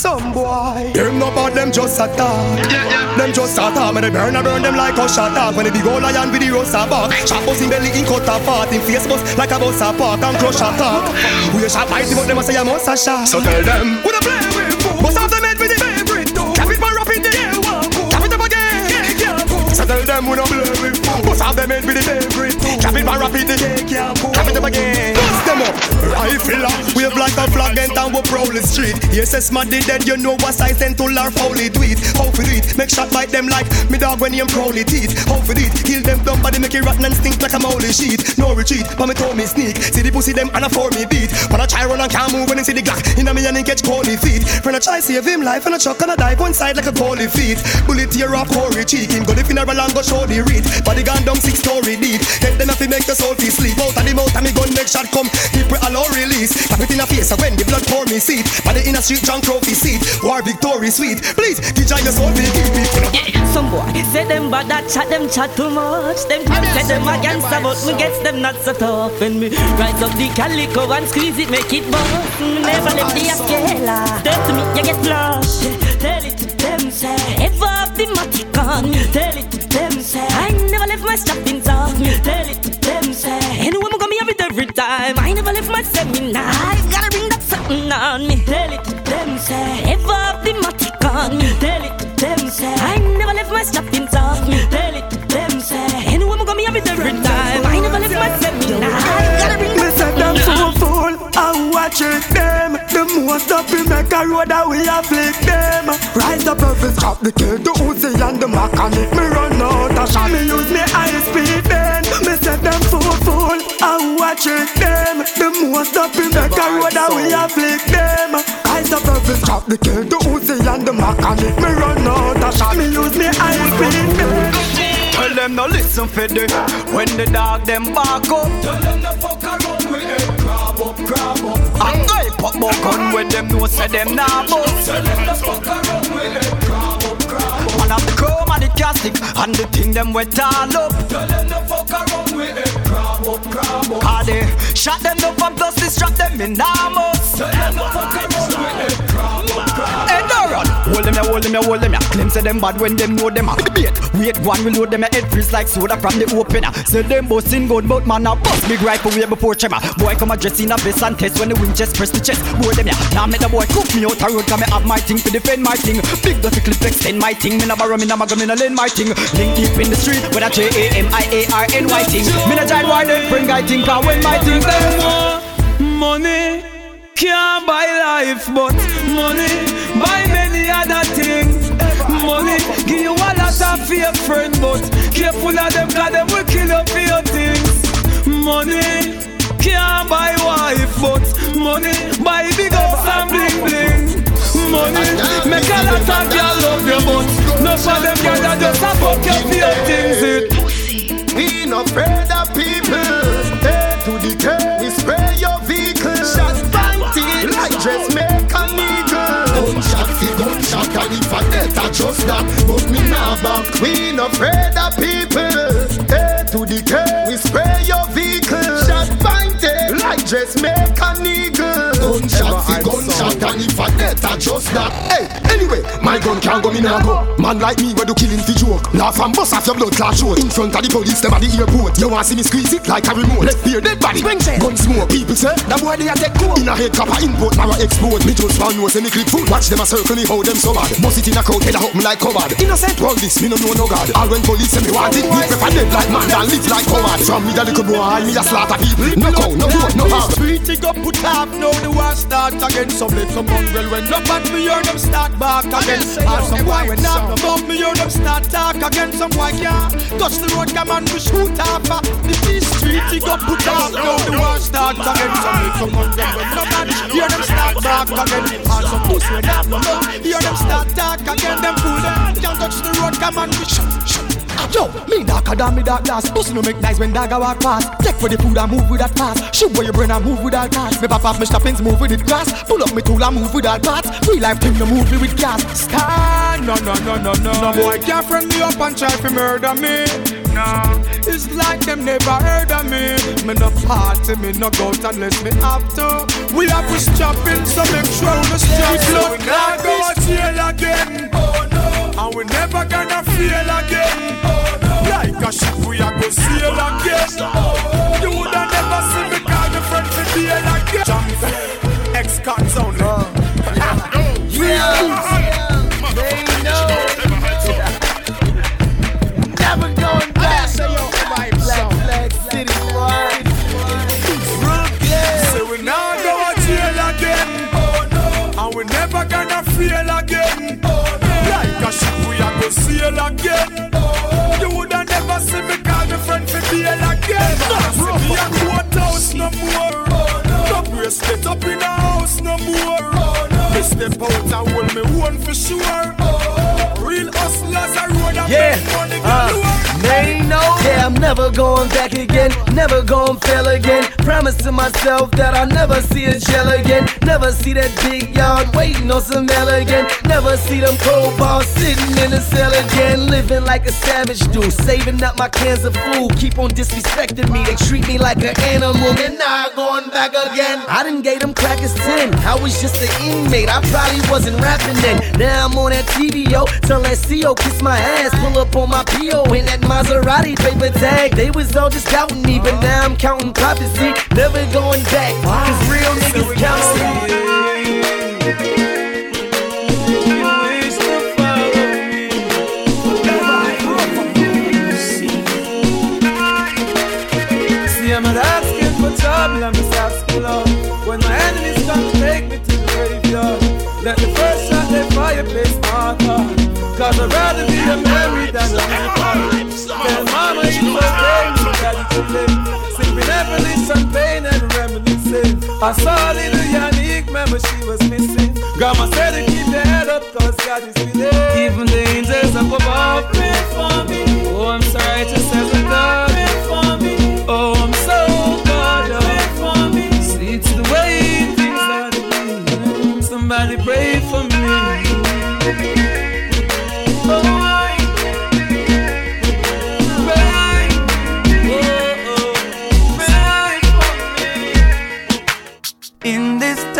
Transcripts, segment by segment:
Some boy, them no bad, them just a talk. Yeah, yeah. Them just a talk, me they burn a burn them like a shot talk. When the big old lion with the rose a bark, chop us in belly in cut a part, in face bust like a bus a park and crush a talk. We a shot mighty, but them a say a must a shot. So tell them, we don't play with fool. Bust off the head with the favorite too. Cap it man rap in the air, one Cap it up again, yeah, yeah. So tell them we don't play with fool. Bust off the head with the favorite too. Cap it man rap in the air, yeah, Cap it up again. Them up, rifle up. Wave like a flag and down we prowl the street. Yes, it's mad dead, you know what size then to our folly tweet. How for it? Make shot bite them like me dog when he prowly teeth. How for it? Kill them dumb body make it rotten and stink like a moldy sheet. No retreat, but me told me sneak. See the pussy them and a for me beat. When I try run and can't move when I see the Glock in a me and catch corny feet. Friend I try save him life and I chuck and I dive one side like a goalie feet. Bullet tear off Corey cheek. Him go the funeral and go show the read. Body gone down six story deep. Get them he make the soul feel sleep. Out of the mouth and me gun make shot come. Keep it allow release. Tap it in a face when the blood pour me seat. Body in a street John Trophy seat. War victory sweet. Please, DJ your soul be keep it. Some boy say them bad that chat them chat too much. Them say them against but me gets them not so tough. And me rise up the calico and squeeze it, make it bust. Me never let the ascala. Tell to me you get flush. Tell it to them say ever the matic on. Tell it to them say I never left my strappings off. Tell every time. I never left my seminar. I gotta bring that something on me. Tell it to them say ever have the matic on. me. Tell it to them say I never left my strappings off. Tell it to them say anyway me come here with every time. I never left my seminar. I gotta bring Me that say them something so on. fool, I watch it them. The most up we make a road that we a flick them. Rise up every scrap the kid, the Uzi and the mechanic. Me run out a shot, me use me road we a flick them. Rise up every scrap the kid, the Uzi and the mechanic. Me run out a shot, me use me speed then. Tell them no listen for the When the dog them back up Tell them no fuck around with it. Grab up, grab up. And I pop more gun when them know say them nah bust Tell them no fuck around with it. Grab up, grab up. Man have the chrome and the plastic And the thing them wet all up Tell them no Grab up, grab up. Cause they shot them up and plus distract them in Amos Tell them no fuck around with it. Grab up. Hey, no run. Hold them ya, hold them ya, hold them ya. Claim say them bad when them know them a bait. Wait, one will load them ya head freeze like soda from the opener. Say them busting gun, but man a bust big rifle way before tremor. Boy come a dress in a vest and test when the wind chest press the chest. Boy them ya. Now make the boy cook me out a road, come me have my thing to defend my thing. Big dirty clip extend my thing. Me na borrow, me na mag, me na lend my thing. Link deep in the street with a J A M I A R N Y thing. Me na giant war them bring I think, cause when my thing them want money. Can't buy life, but money buy many other things. Money give you a lot of fear, friend, but careful of them, cause them will kill for your things. Money can't buy wife, but money buy big house and bling bling. Money make a lot of girl love you, but no for them girl that just a fuck for your things. It We not afraid of people. A to the K, we spray your vehicle. Shot fighting like dressmaker nigga. Gunshot fi gunshot, and if I get a just that, but me nah back. We not afraid of people. A to the K, we spray your vehicle. Shot fighting like dressmaker nigga. Gunshot fi gunshot, and if I get a just that. Hey, anyway, my gun can't go me nah go. Man like me, we do killing fi joke. Laugh and bust off your blood clot short. In front of the police, them at the airport. You want see me squeeze it like a remote? Let's hear dead body. Gun smoke, people say that boy they a take cool. In a head copper import, now export. Me just found nose and me clip full. Watch them a circle me how them so bad. Bust it in a crowd, head a hook me like cupboard. Innocent all this, me no know no God. All when police say me want it, me prefer dead like man than live like coward. From me the little boy, me a slaughter people. No cow, no goat, no hog. Street go put up, now the war start again. Some little mongrel when up at me hear them start back again. And some boy when up above me hear them start talk again. Some boy can't touch the road, come on, we shoot off. uh. The T street it go put up, now the war start again. Some little mongrel when up at hear them start back again. And some pussy when up above hear them start talk again. Them fool them can't touch the road, come on, we shoot, shoot. Yo, me darker than me dark glass. Pussy no make nice when dog a walk past. Take for the food and move with that fast. Shoot where your brain and move with that gas. Me pop off me stoppings, move with it glass. Pull up me tool and move with that parts. Real life thing, no move me with gas. Star, No, no, no, no, no. No boy can't friend me up and try to murder me. No, it's like them never heard of me. Me no party, me no go out unless me have to. We have to stop in, so make sure the street blood not go never gonna fail again. Like a ship we are go sail again. You woulda never see me call me friend for deal again. Jump, X-Cons only. Yeah. Know. Never going back. Sail again. You woulda never see me call me friend for deal again. See me a court house no more. No bracelet up in the house no more. Me step out and hold me one for sure. Real hustlers are road and Yeah, make money uh, galore. they know. Yeah, I'm never going back again, never going fail again. Promise to myself that I'll never see a jail again. Never see that big yard waiting on some mail again. Never see them cold balls sitting in the cell again. Living like a savage dude, saving up my cans of food. Keep on disrespecting me, they treat me like an animal. And I'm going back again. I didn't gave them crackers 10. I was just an inmate, I probably wasn't rapping then. Now I'm on that TV, yo. Tell that CO kiss my ass, pull up on my PO in that Maserati paper tag. They was all just doubting me, but now I'm counting prophecy. Never going back, cause real niggas count on me. See, I'm not asking for trouble, I'm just asking love. When my enemies come to take me to the graveyard, let the first shot they fire place my. Cause I'd rather be a memory than a memory. Tell mama I saw little Yannick, remember she was missing. Grandma said to keep your head up, cause God is with you. Even the angels up above pray for me. Oh, I'm so righteous as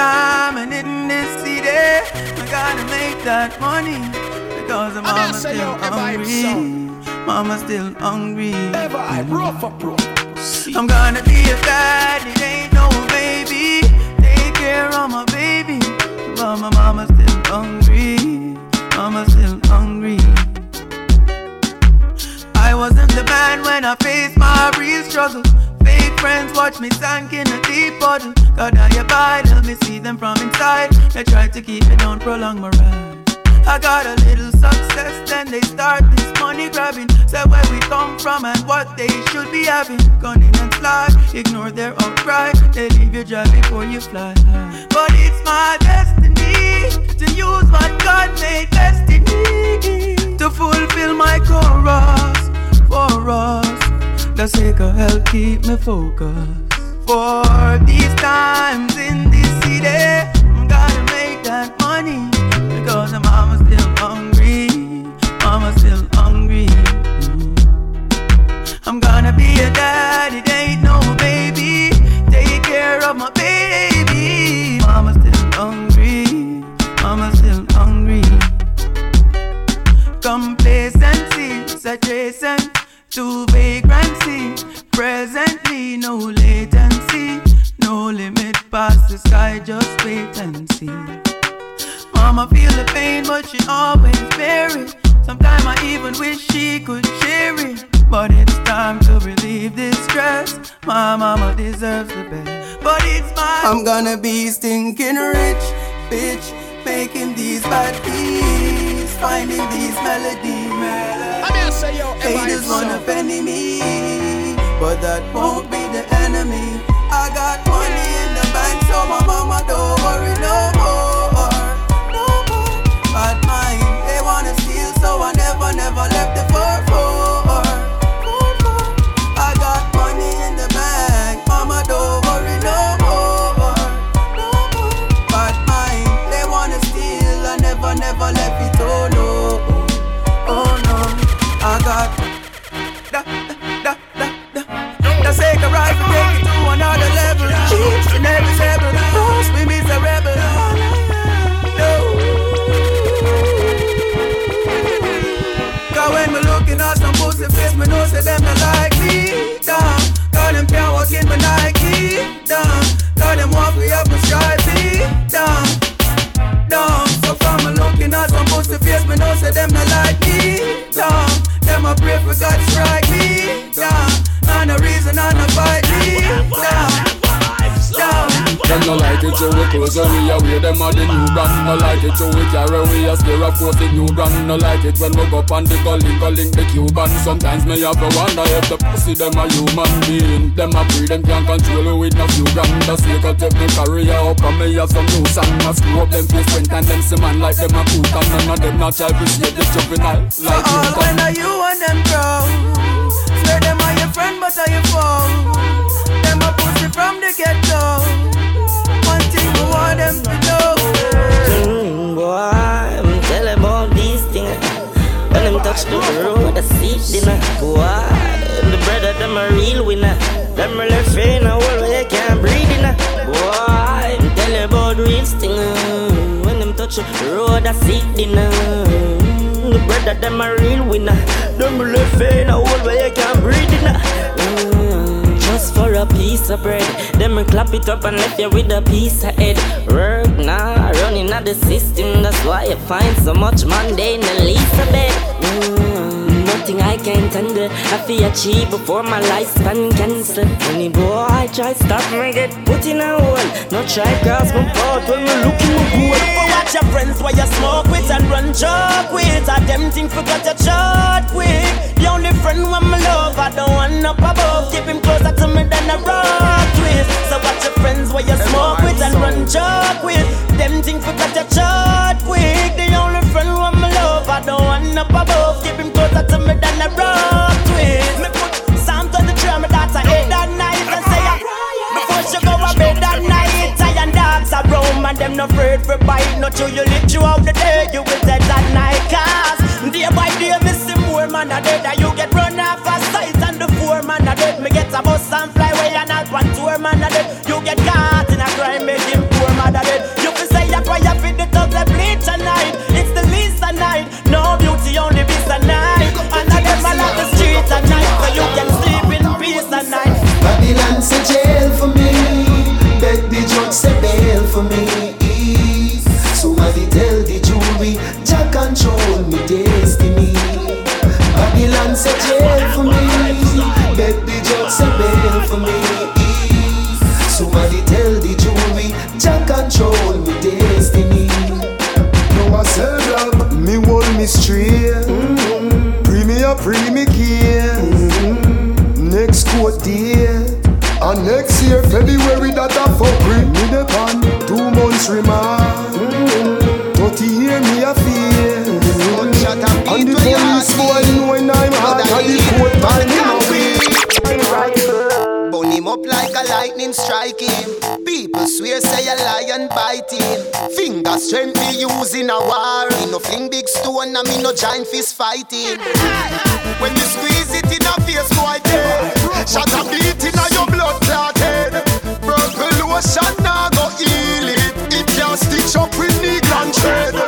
time and in this city, I gotta make that money because I'm mama still hungry. Mama still hungry. I'm gonna be a dad, it ain't no baby. Take care of my baby. But my mama still hungry. Mama still hungry. I wasn't the man when I faced my real struggle. Friends watch me sink in a deep puddle. God, I abide, help me see them from inside. They try to keep me down, prolong my ride. I got a little success, then they start this money grabbing. Say where we come from and what they should be having. Gunning and slide, ignore their outcry. They leave you dry before you fly. But it's my destiny to use what God made destiny to fulfill my chorus for us. The sake of help keep me focused. For these times in this city, I'm gotta make that money because I'm mama still hungry. Mama still hungry. I'm gonna be a daddy, it ain't no baby. Take care of my baby. Mama still hungry. Mama still hungry. Complacency, saturation to vagrancy. Presently, no latency, no limit past the sky. Just wait and see. Mama feel the pain, but she always bear it. Sometimes I even wish she could share it. But it's time to relieve this stress. My mama deserves the best. But it's my I'm gonna be stinking rich, bitch. Making these bad beats, finding these melodies. Haters wanna penny me, but that won't be the enemy. I got money in the bank, so my mama don't worry no Cause on you you the new brand no like it So we carry we a scare Of course the new brand no like it. When we go on the Go link the Cuban. Sometimes me have to wonder If the pussy them a human being. Them a free them can't control you with no few grand. The sake of take me career up And me have some new song I screw up them face print And them see man like them a cool And none of them not try to see the juvenile Like you When are you and them grow Swear them are your friend but are your foe? Them a pussy from the ghetto them to know. Mm, Boy, I'm telling about these things. When them touch the road, I see dinner Boy, the brother, them a real winner. Them really feeling a world where you can't breathe in Boy, I'm telling about real things. When them touch the road, I see dinner The brother, them a real winner. Them really feeling a world where you can't breathe in just for a piece of bread. Then me clap it up and left you with a piece of head. Work nah, running out the system. That's why you find so much Monday in bed. Mm, I can't handle. I feel achieve before my lifespan cancel. Any boy I try stop me get put in a hole. No try cross my path when me looking my goal. For watch your friends while you smoke with and run joke with. I them think forgot your shot quick. The only friend when my love, I don't want up above. Keep him closer to me than a rock twist. So watch your friends while you smoke with and run joke with. Them think forgot your shot quick. I don't want up above. Keep him closer to me than a rock twist. Me put Psalm 23 on my daughter head that night and say, I before she go to bed that night, iron dogs are roam and them no afraid for bite. Not till you live throughout the day, you will dead that night. Cause day by day, me see more man a dead, a pre me care. Mm-hmm. Next court day. And next year, February, that a fuck with me the pan Two months remand mm-hmm. 30 year me a fear mm-hmm. And the police boy knowing I'm hot And the court man him a Burn him up like a lightning striking People swear say a lion biting Finger strength be using a war. Me no fling big stone and me no giant fist fighting. When you squeeze it in a face boy dead. Shot a beat in a your blood clotted Purple lotion now go heal it. It can't stitch up with needle and thread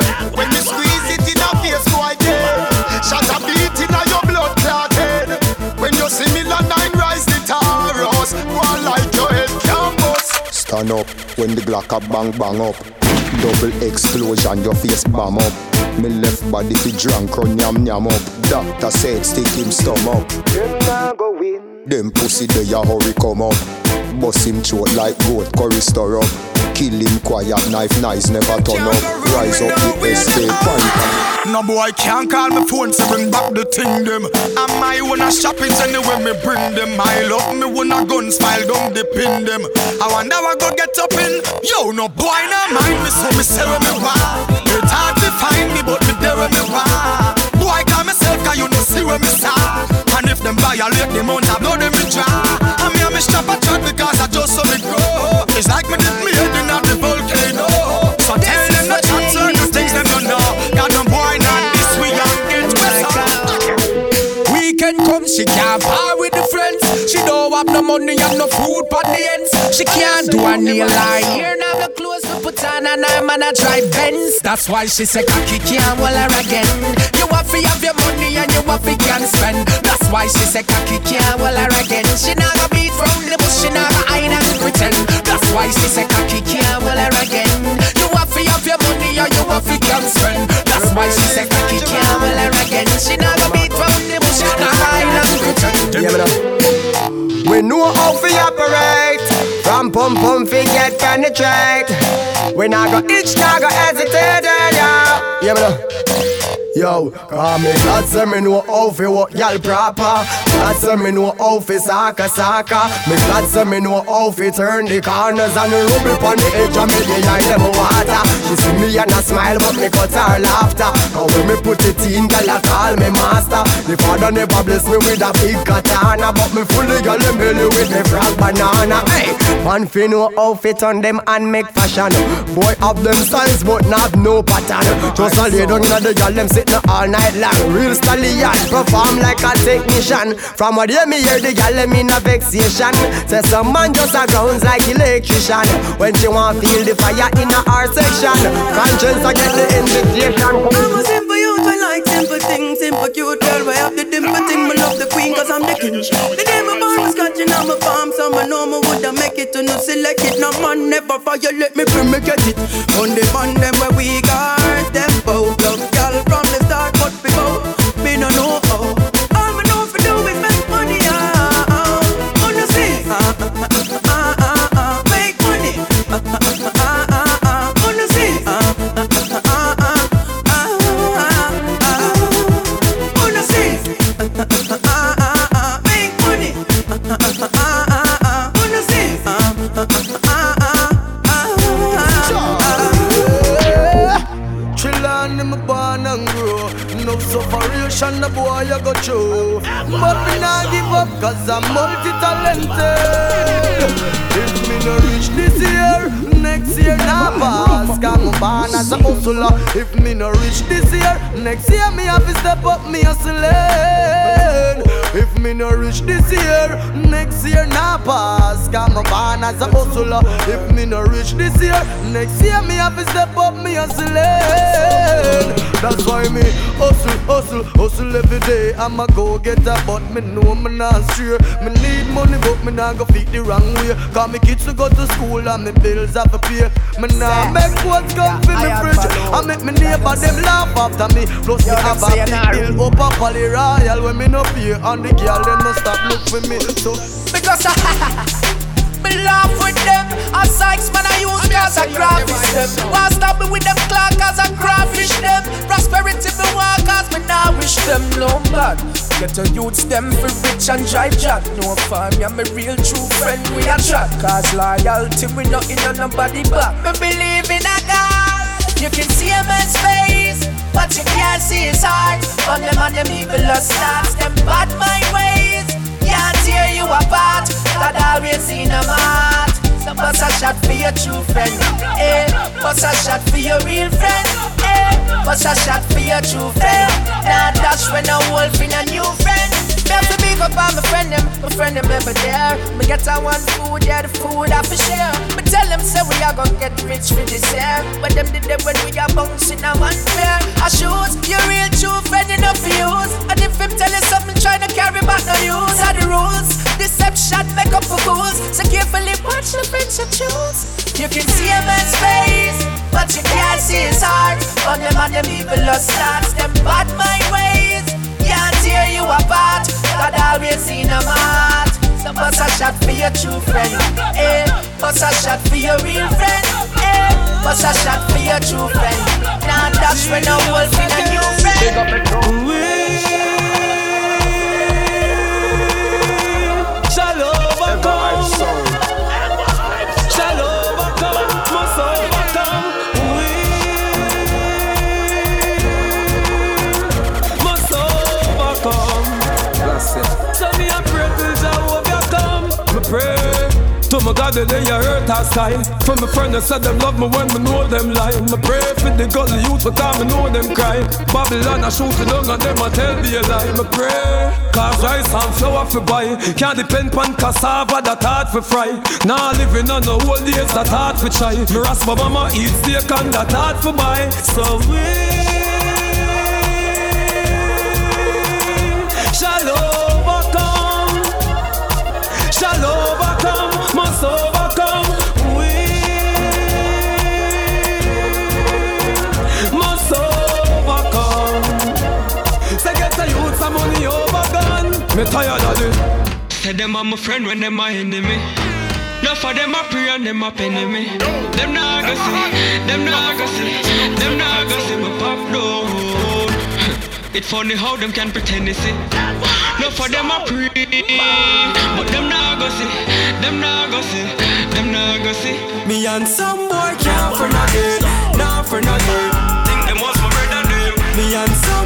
Stand up when the Glock a bang bang up. Double explosion, your face bomb up. Me left body fi drunk, run yam yam up. Doctor said stick him stomach. Them nah go win. Them pussy they a hurry come up. Bust him throat like goat, curry stir up Kill him quiet, knife nice, never turn up. Rise up the escape point. No boy can't call me phone to bring back the thing them. And my wanna shopping anywhere me bring them. I love me wanna gun smile don't depend them. I wonder what go get up in. Yo no boy no mind me so me say me want. It's hard to find me but me there where me want. Boy call myself cause you no see where me start And if them violate the amount of blood them me draw. And me and me stop a chat because I just saw me grow. It's like me did me head in the volcano. So tell them no chat certain things them don't know. Got no boy not this we young get west Weekend come, she can't bar with the friends. She don't have no money and no food for the ends. She can't do a nail line. Here now the clothes put on and I'm on a drive Benz. That's why she say cocky can't well her again. You have to have your money and you have to can spend. That's why she say cocky can't well her again. She not gonna beat from the bush, she not gonna hide and pretend. That's why she say cocky can't well her again. You have to have your money and you have to can spend. That's why she say cocky can't well her again. She not gonna beat from the bush, not hide and pretend. Uh, we know how we operate From pum pum fi get penetrate. We not go itch, not go hesitate, yeah. Yeah, man. Yo, call me God say me know how fi walk y'all proper. God say me know how fi saka saka. Me God say me know how fi turn the corners And rub it on the edge of me eye them water. She see me and a smile but me cut her laughter. And when me put it in girl I call me master. The father never bless me with a big katana But me fully girl them belly with me frog banana. Hey, man fi know how fi turn them and make fashion. Boy have them styles but not no pattern. Just a lay down in the girl them sit all night long. Real stallion, perform like a technician. From what you me hear the gal them in a vexation. Say some man just a grounds like electrician. When she want feel the fire in a her section, conscience I get the invitation. I'm a simple youth, I like simple things, simple cute girl. I have the dimple thing, me love the queen, cause I'm the king. The day my born was catching on my palm, so I know me woulda make it to no select it. No man never violate me, bring me get it. On the man them where we got them both love, girl from the start, but before through But me nah give up cause I'm multi-talented. If me no reach this year Next year nah pass. Cause me born as a hustler. If me no reach this year Next year me have to step up me hustling If me no reach this year Next year nah pass. Cause me born as a hustler. If me no reach this year Next year me have to step up me hustling That's why me hustle, hustle, hustle every day. I'ma go get a but me know me not stray. Me need money but me not go feed the wrong way. Cause me kids to go to school and me bills have to pay. Me nah make what's come for me fridge. I make me neighbor them laugh after me. Plus me have a big bill up a Poly Royal When me no pay. And the girl them no stop look for me So Because I me laugh with them. A Sykes man I use cause I graphish them. Why stop me with them clock cause I graphish them. Prosperity me want cause me now wish them no bad. Get a youths them for rich and drive jack. No fun, yeah, me real true friend we a track. Cause loyalty we not in on nobody back. Me believe in a. You can see a man's face, but you can't see his heart. On them and them evil starts, them bad mind ways can't tear you apart. God always in a mat. So bust a shot for your true friend. Eh, bust a shot for your real friend. Eh, bust a shot for your true friend. Now dash when a wolf in a new friend. Me have to big up on my friend them, my friend them ever there. Me get a one food, yeah, the food I for share. Me tell are gonna get rich for this year. But them did them when we are bouncing a one pair. I shoes, your real true friend enough for use. And if him tell you something, try to carry back no use. Are the rules, deception make up for fools. So carefully watch the friends you choose. You can see a man's face, but you can't see his heart. On them and them evil starts, them bad mind ways can't tear you apart. God always in a mat. So bust a shot for your true friend. Eh, bust a shot for your real friend. Eh, bust a shot for your true friend. Now dash when wolf in a new friend. My God, the day you hurt our sky. For my friend, that said them love me when me know them lie. Me pray for the gully youth because me know them cry. Babylon, I shoot it down and them a tell me a lie. Me pray. Cause rice and flour for buy. Can't depend on cassava that hard for fry. Now living on the old days that hard for try. Me rasp my mama eat steak and that hard for buy. So we shall Me tired of it. Say them are my friend when them my enemy. No for them a pray and them a penny me. Them nah go see, them nah go see, them nah go see me pop down. It funny how them can pretend they see. No for them a pray, but them nah go see, them nah go see, them nah go see. Me and some boy can't for nothing, not for nothing. Think them was my brother them. Me and some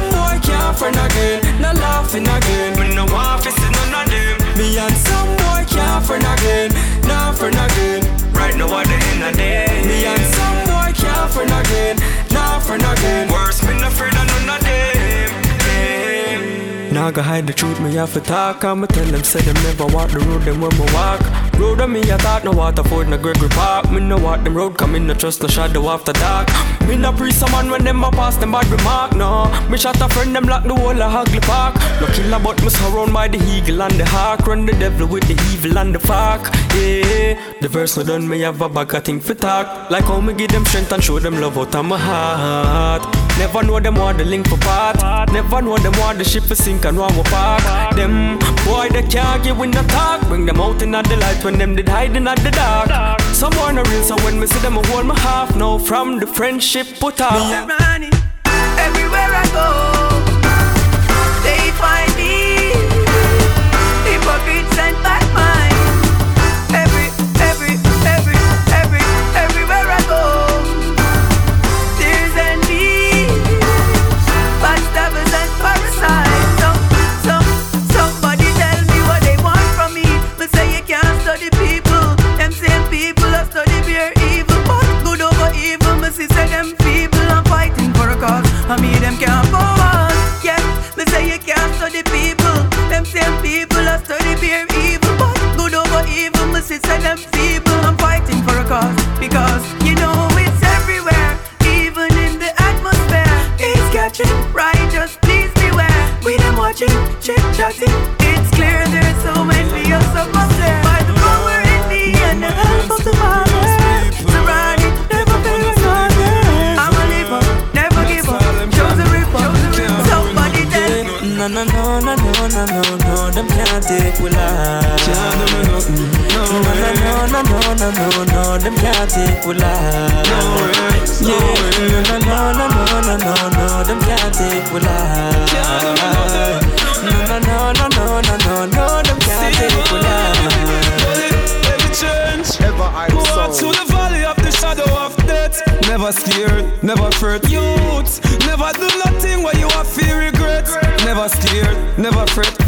for nothing, not laughing again. Me no want to see none of them. Me and some boy can't for nothing, not for nothing. Right now at the end of day. Me and some boy can't for nothing, not for nothing. Go hide the truth, me have to talk. I'ma tell them, say them never walk the road, them when me walk. Road on me, I thought no Waterford, no Gregory Park. Me no walk them road, come in, no trust, no shadow after dark. Me no pre someone when them a pass them bad remark, no. Me shot a friend, them lock the whole of Hagley Park. No killer, but me surround by the eagle and the hawk. Run the devil with the evil and the fuck, yeah The verse no done, me have a bag of thing for talk. Like how me give them strength and show them love out of my heart. Never know them want the link for part. Never know them want the ship for sink and want we park Them boy they can't give in the talk. Bring them out in the light when them did hiding at the dark. Some more no real so when me see them I hold my half. Now From the friendship put off. Running everywhere I go. They find I mean them can't go on. Yeah, me say you can't study people. Them same people that study pure evil, but good over evil. Me say them feeble can't take we life. No, yeah, no, no, no, no, no, no, no, them can't take we life. No, no, no, no, no, no, no, no, them can't take we life. Every change. Ever I Go through the valley of the shadow of death. Never scared, never fret. Youth, never do nothing where you have fear regret. Never scared, never fret.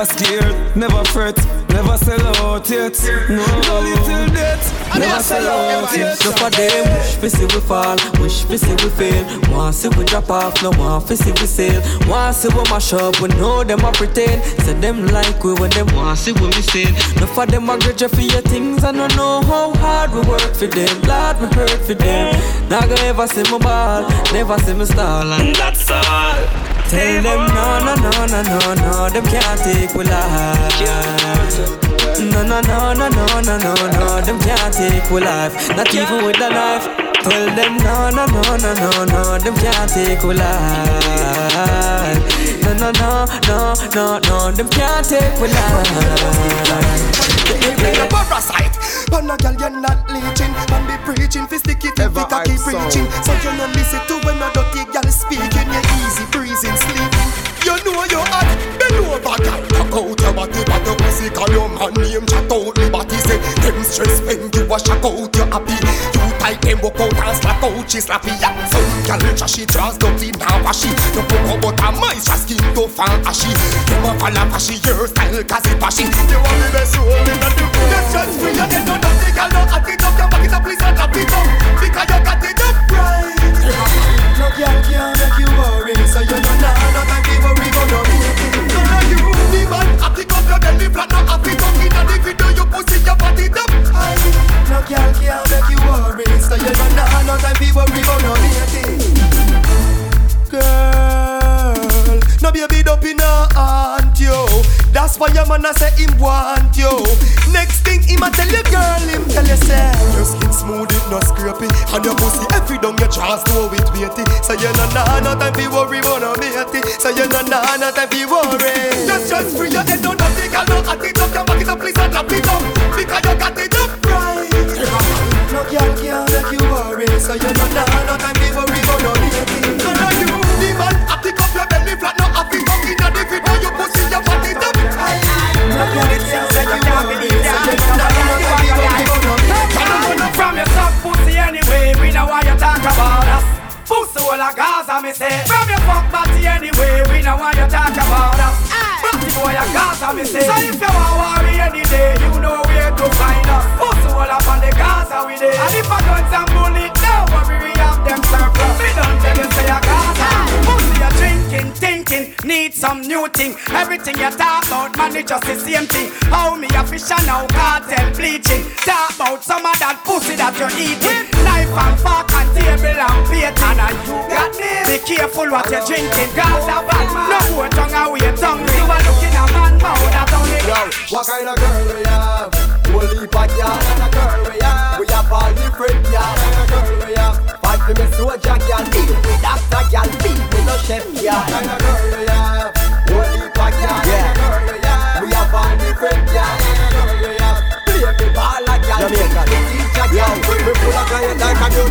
Never scared, never fret. Never sell out yet. No, no till death. Never sell out yet. No for them, wish fi see we fall, wish fi see we fail. Want see we drop off, no want fi see we sail. Want see we mash up, we know them a pretend. Say them like we when them want see we miss it. No for them a grudge for your things, I don't know how hard we work for them. Lord, we hurt for them. Not gonna ever see me ball, never see me stall, and that's all. Tell them no, no, no, no, no, no, them can't take we life. No, no, no, no, no, no, no, no, them can't take we life. Not even with the knife. Tell them no, no, no, no, no, no, them can't take we life. No, no, no, no, no, no, them can't take we life. Bring a parasite Pan a girl you're not leeching Man be preaching fi stick it fi keep preaching So you no miss it She slappy ya Some girl trashy Draws dirty now washy You poke out but a mice Just skin tough and ashy Them a fall off ashy Your style cause it pashy You want the best roll in the world Just just free. Your head on the girl Don't act it up Your back is a please and clap it up Because you got it up right. No girl can make you worry. So you know nah No time to worry Go no So now you the man Act it up Your belly flat Now act it up Inna the video You pussy Your body up No girl can make you worry about no. Girl, no baby don't be no aunt yo. That's why your man a say him want you. Next thing him a tell you, girl, him tell you say your skin smooth, it no scrapey, and your pussy every dung your chest do it weighty. So you no nah no time fi worry about no matey. So you no nah no time fi worry. Just just free your head, don't no take a look at it up, your back it up, please and drop it up because you got it. Know So you know nah, no time before we go no dating. So now you, the man, I pick up your belly flat, no happy fuck inna the fit, now you pussy your body top. Look at it, things that you can't believe that. From your soft pussy anyway, we know why you talk about us. Pussy all a Gaza, me say. From your fuck body anyway, we know why you talk about us. Boy a Gaza, me say. So if you want worry any day, you know where to find us. Pussy all up on the Gaza we day. And if I guns and bullet, no worry, we have them surplus. Me don't tell you say a Gaza. Pussy a drinking, thinking, need some new thing. Everything you talk about, man, it just the same thing. How me a fish and now Kartel bleaching. Talk about some of that pussy that you're eating. Knife and fork and table and plate and and you got this. Be careful what you're drinking, cause a bad man. No more tongue away, tongue You are looking a man mouth that only Yo, what kind of girl we have? Whole heap of girl and a girl we have. We have all different girl and a girl we have. Fight for me soldier girl, deal with doctor girl, beat me no chef girl and a girl we have. Whole heap of girl and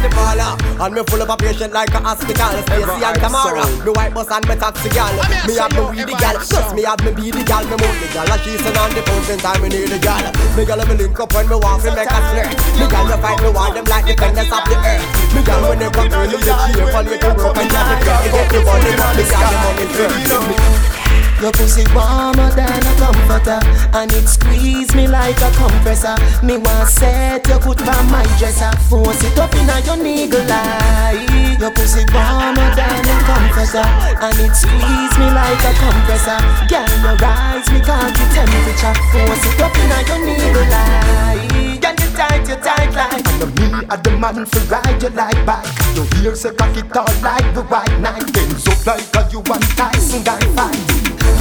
like a beauty parlor And me full of a patient like a hospital. Stacy and Tamara Me white bus and me taxi gal. Me have me weedy gal. Plus me have me beady gal. Me move the gal. And she send on the phone in time me need the gal. Me gal me link up when me want to make a flirt. Me gal me fight me want them like the defenders of the earth. Me gal when they come me never early the cheer For later work and just the girl Get the money, me gal the money first Your pussy warmer than a comforter And it squeeze me like a compressor. Me want set your foot on my dresser. Force it up in your niggle eye. Your pussy warmer than a comforter And it squeeze me like a compressor. Girl, your rise me can't temperature. Force it up in your niggle eye Girl, you tight, you tight like. And me a the man for ride you like bike. Your ears a cock it all like the white knight. Bends up like a you and Tyson guy fight.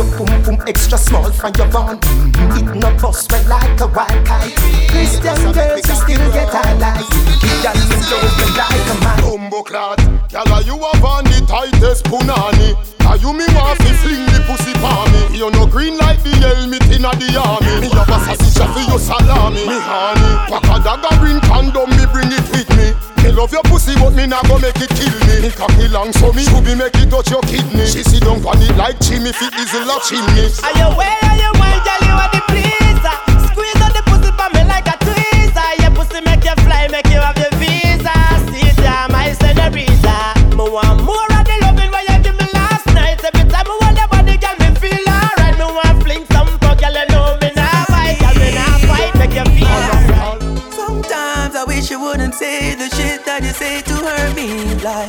Your pum pum extra small from your van mm-hmm. It no bust well like a wild kite. Christian girls you still get high like. Kid and me throws me like a man. Bumbo clad, gyal you have on the tightest punani. Are you me want fi fling the pussy pa me? You no green like the helmet inna the army. Me have a sausage for your salami, me honey. Pack a dagger bring condom, me bring it with me. Me love your pussy, but me nah go make it kill me. Me cocky long, so me should be make it touch your kidney. She sit down on it like chimney, fit easy love chimney. Are you way, are you way,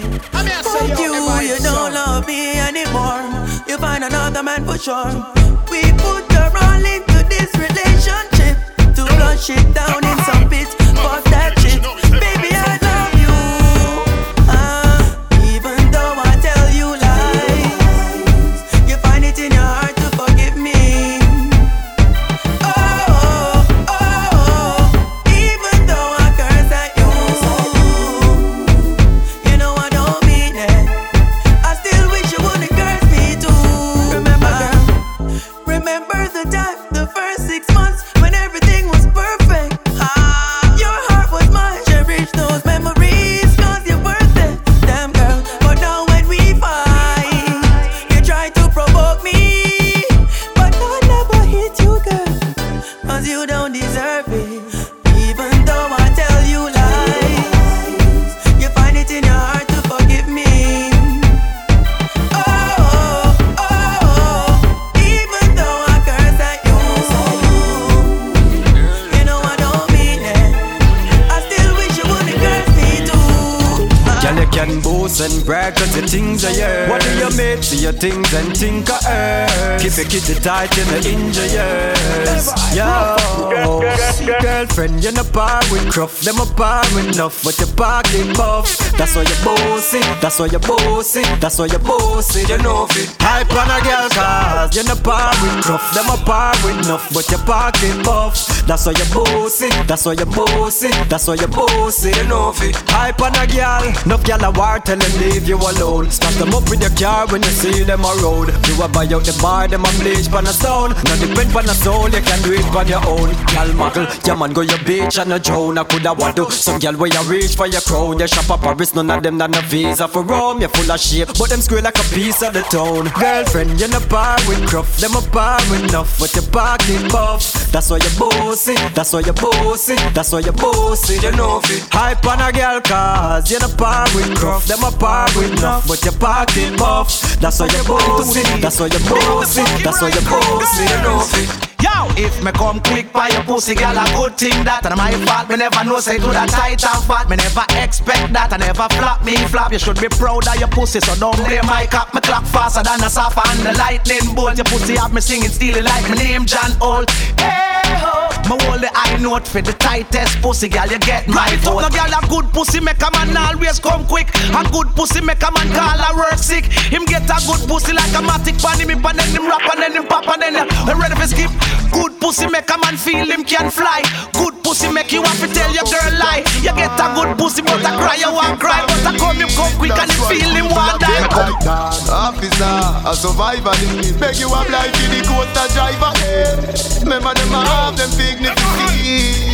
Fuck you, you don't love me anymore. You find another man for sure. We put our all into this relationship To flush it down in your think of earth? Keep your kitty tight in the injure yours Yo, girlfriend, you're not par with cruff Them a par with enough, but you're parking buff That's why you're bossy, that's why you're bossy That's why you're bossy, you know fit Hype on a girl cause you're not par with cruff Them a par with enough, but you're parking buff That's why you're bossy, that's why you're bossy That's why you're bossy, you know fit Hype on a girl, enough girl a war, tell them leave you alone. Stop them up with your car when you see them a road. You a buy out the bar, them a bleach pan a stone. No depend on a soul, you can do it on your own. Gal muggle, your man go your beach and a drone. I coulda to some gal where you reach for your crown. You shop up Paris, none of them not a visa for Rome. You full of shit, but them square like a piece of the town. Girlfriend, you in a bar with cruff, them a bar enough, but your pocket buff. That's why you bossy, that's why you bossy, that's why you bossy. You know it. Hype on a girl cause you in a bar with cruff, them a bar enough, but your pocket buff. That's why you bossy, that's why you bossy, that's why you bossy. You know it. Yo, if me come quick by your pussy, girl, a good thing that and my fault. Me never know say to that tight and fat. Me never expect that. I never flop me flop. You should be proud of your pussy, so don't blame my cop. Me clock faster than a sofa and the lightning bolt. Your pussy have me singing steely like my name John Holt. Hey ho, me hold the high note for the tightest pussy, girl. You get my right vote. No girl, a good pussy make a man always come quick. A good pussy make a man call a work sick. Him get a good pussy like a matic pan him, and then him rap and then him pop and then uh, ready for skip. Good pussy make a man feel him can fly. Good pussy make you have to tell your girl lie. You get a good pussy, but I cry, you want cry. But I come him come quick and you feel him want die. Officer, a survivor, beg you up like the coaster driver. Remember them a have them dignified.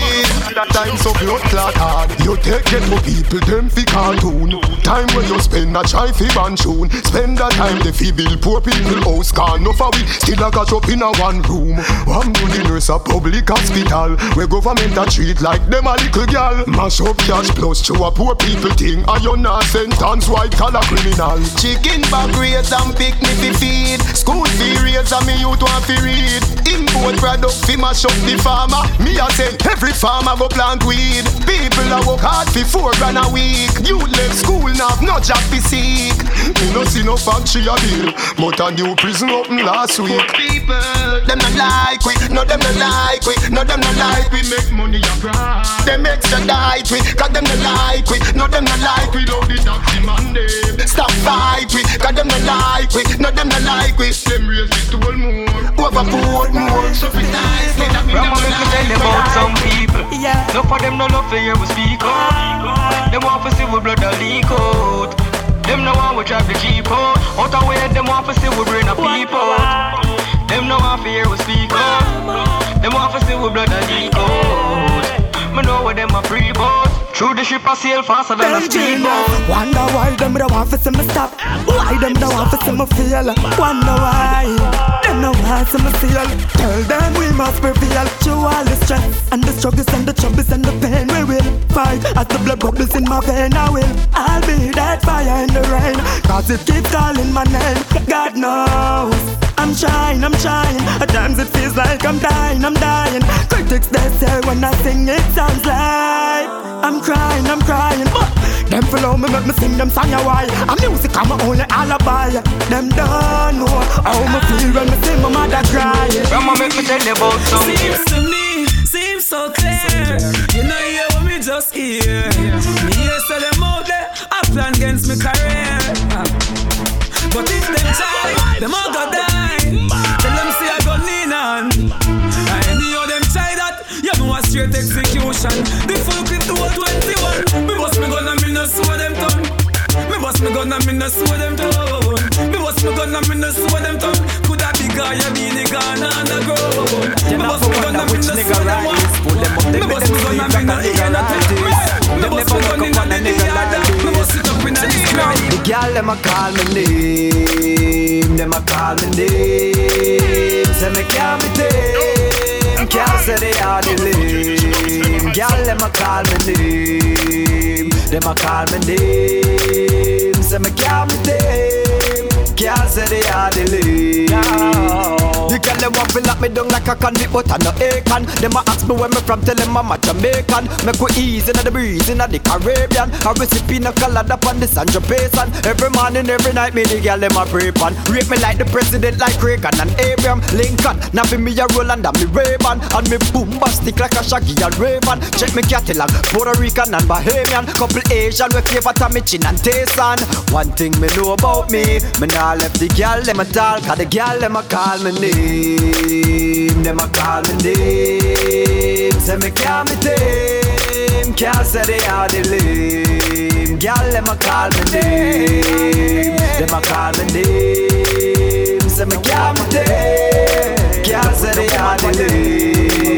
Time so blood clot hard. You take get for people, them fi cartoon. Time when you spend a try fi ban tune. Spend that time they fi build poor people house. Can no for we still a catch up in a one room. One the nurse a public hospital where government a treat like them a little girl. Mash up cash plus to a poor people thing. Are you not sentence white collar criminal? Chicken bag raise and picnic fi feed. School fee raise and me youth want fi read. Import product fi mash up the farmer. Me a say every farmer go plant weed. People a work hard fi four grand a week. You left school now no job fi seek. Me no see no factory a deal, but a new prison open last week. People, them not like we, no them not like we, no them not like we make money a grind. Them extradite we, cause them not like we, no them not like we. Love the taxi man them. Stop fight we, cause them not like we, no them not like we. Them raise it to all more, overboard more. So be nice, let me Grandma make me tell you about some people. Yeah. No for them no love for hear we speak out. Them want to see we blood a leak out. Them no want we drive the jeep out. Out of way them want to see we bring a people. Them no want to hear we speak out. Them want to see we blood a leak out. Me know what them a free boat. Through the ship I sail faster than a speedboat. Wonder why them don't want to see me stop. Why them don't want to see me fail. Wonder why to see me fail. Tell them we must prevail through all the stress and the struggles and the troubles and the pain. We will fight as the blood bubbles in my vein. I will. I'll be that fire in the rain. Cause it keeps calling my name. God knows. I'm trying, I'm trying. At times it feels like I'm dying, I'm dying. Critics they say when I sing it sounds like I'm crying, I'm crying. But them follow me, make me sing them song a why. And music I'm my only alibi. Them don't know how me feel when me see my mother crying. Grandma make me tell you about something. Seems to me, seems so clear. You know, hear what me just hear. Me hear say them out there, I plan against me career. But if them try, them all go die. Tell them see I go lean on. And any of them try that, you know a straight execution. The full clip to 21. Me bust me gun and me no them. Me bust me gun and me no swear them tongue. Me bust me gun and me no swear them tongue. Coulda be guy, you be the gun on the ground. Me bust me gun and me no swear them one. Me bust me gun and me no hear nothing. Me bust me gun inna the yard. Me bust it up the girl them a call me name, them a call me name. Say me can't be can't say they are the lame. Girl them a call me name, them a call me name. Say me can't be tame, can't say they are the lame. The girl them want feel like me down like a convict, but I no acan. Them a ask me where me from, tell them I'm a Jamaican. Make we ease inna the breeze inna the Caribbean. I receive pina colada upon the Sancho Basin. Every morning, every night, me the girl them a pray pan. Rape me like the president, like Reagan and Abraham Lincoln. Now me a roll under me Ray-Ban and me bombastic like a Shaggy and Rayvon. Check me catalog, Puerto Rican and Bahamian. Couple Asian with flavor to me chin and taste on. One thing me know about me, me nah left the girl them a talk, 'cause the girl them a call me name. Name. Them a call me name. Say me can't me tame. Can't say they are the lame. Girl, them a call me name. Them a call me name. Say me can't me tame. Can't say they are the.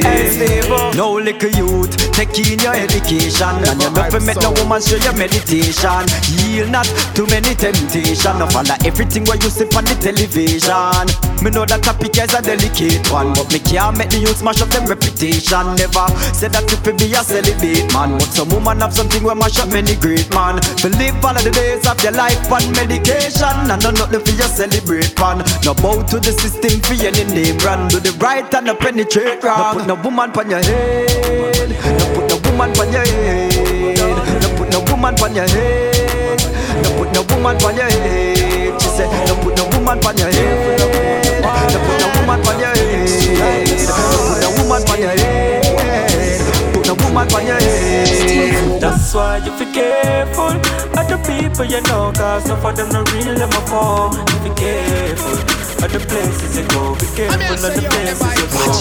Hey, no little youth, take in your education. And you never met no woman show your meditation. Yield not too many temptation. No follow everything where you see on the television. Me know that topic is a delicate one But me can't make the youth smash up them reputation. Never said that if be a celibate man But some woman have something where mash up many great man. To live all of the days of your life on medication And no nothing for you celebrate man. No bow to the system for any name run Do the right and no penetrate wrong. No put no woman on your head. No put no woman on your head. No put no woman on your head. No put no woman on your head. She said no put no woman on your head. No put no woman on your head. No put no woman on your head. Put no woman on your head. That's why you be careful. Of the people you know Cause none of them no real, them a fall You be careful of the places you go Be careful of the places you go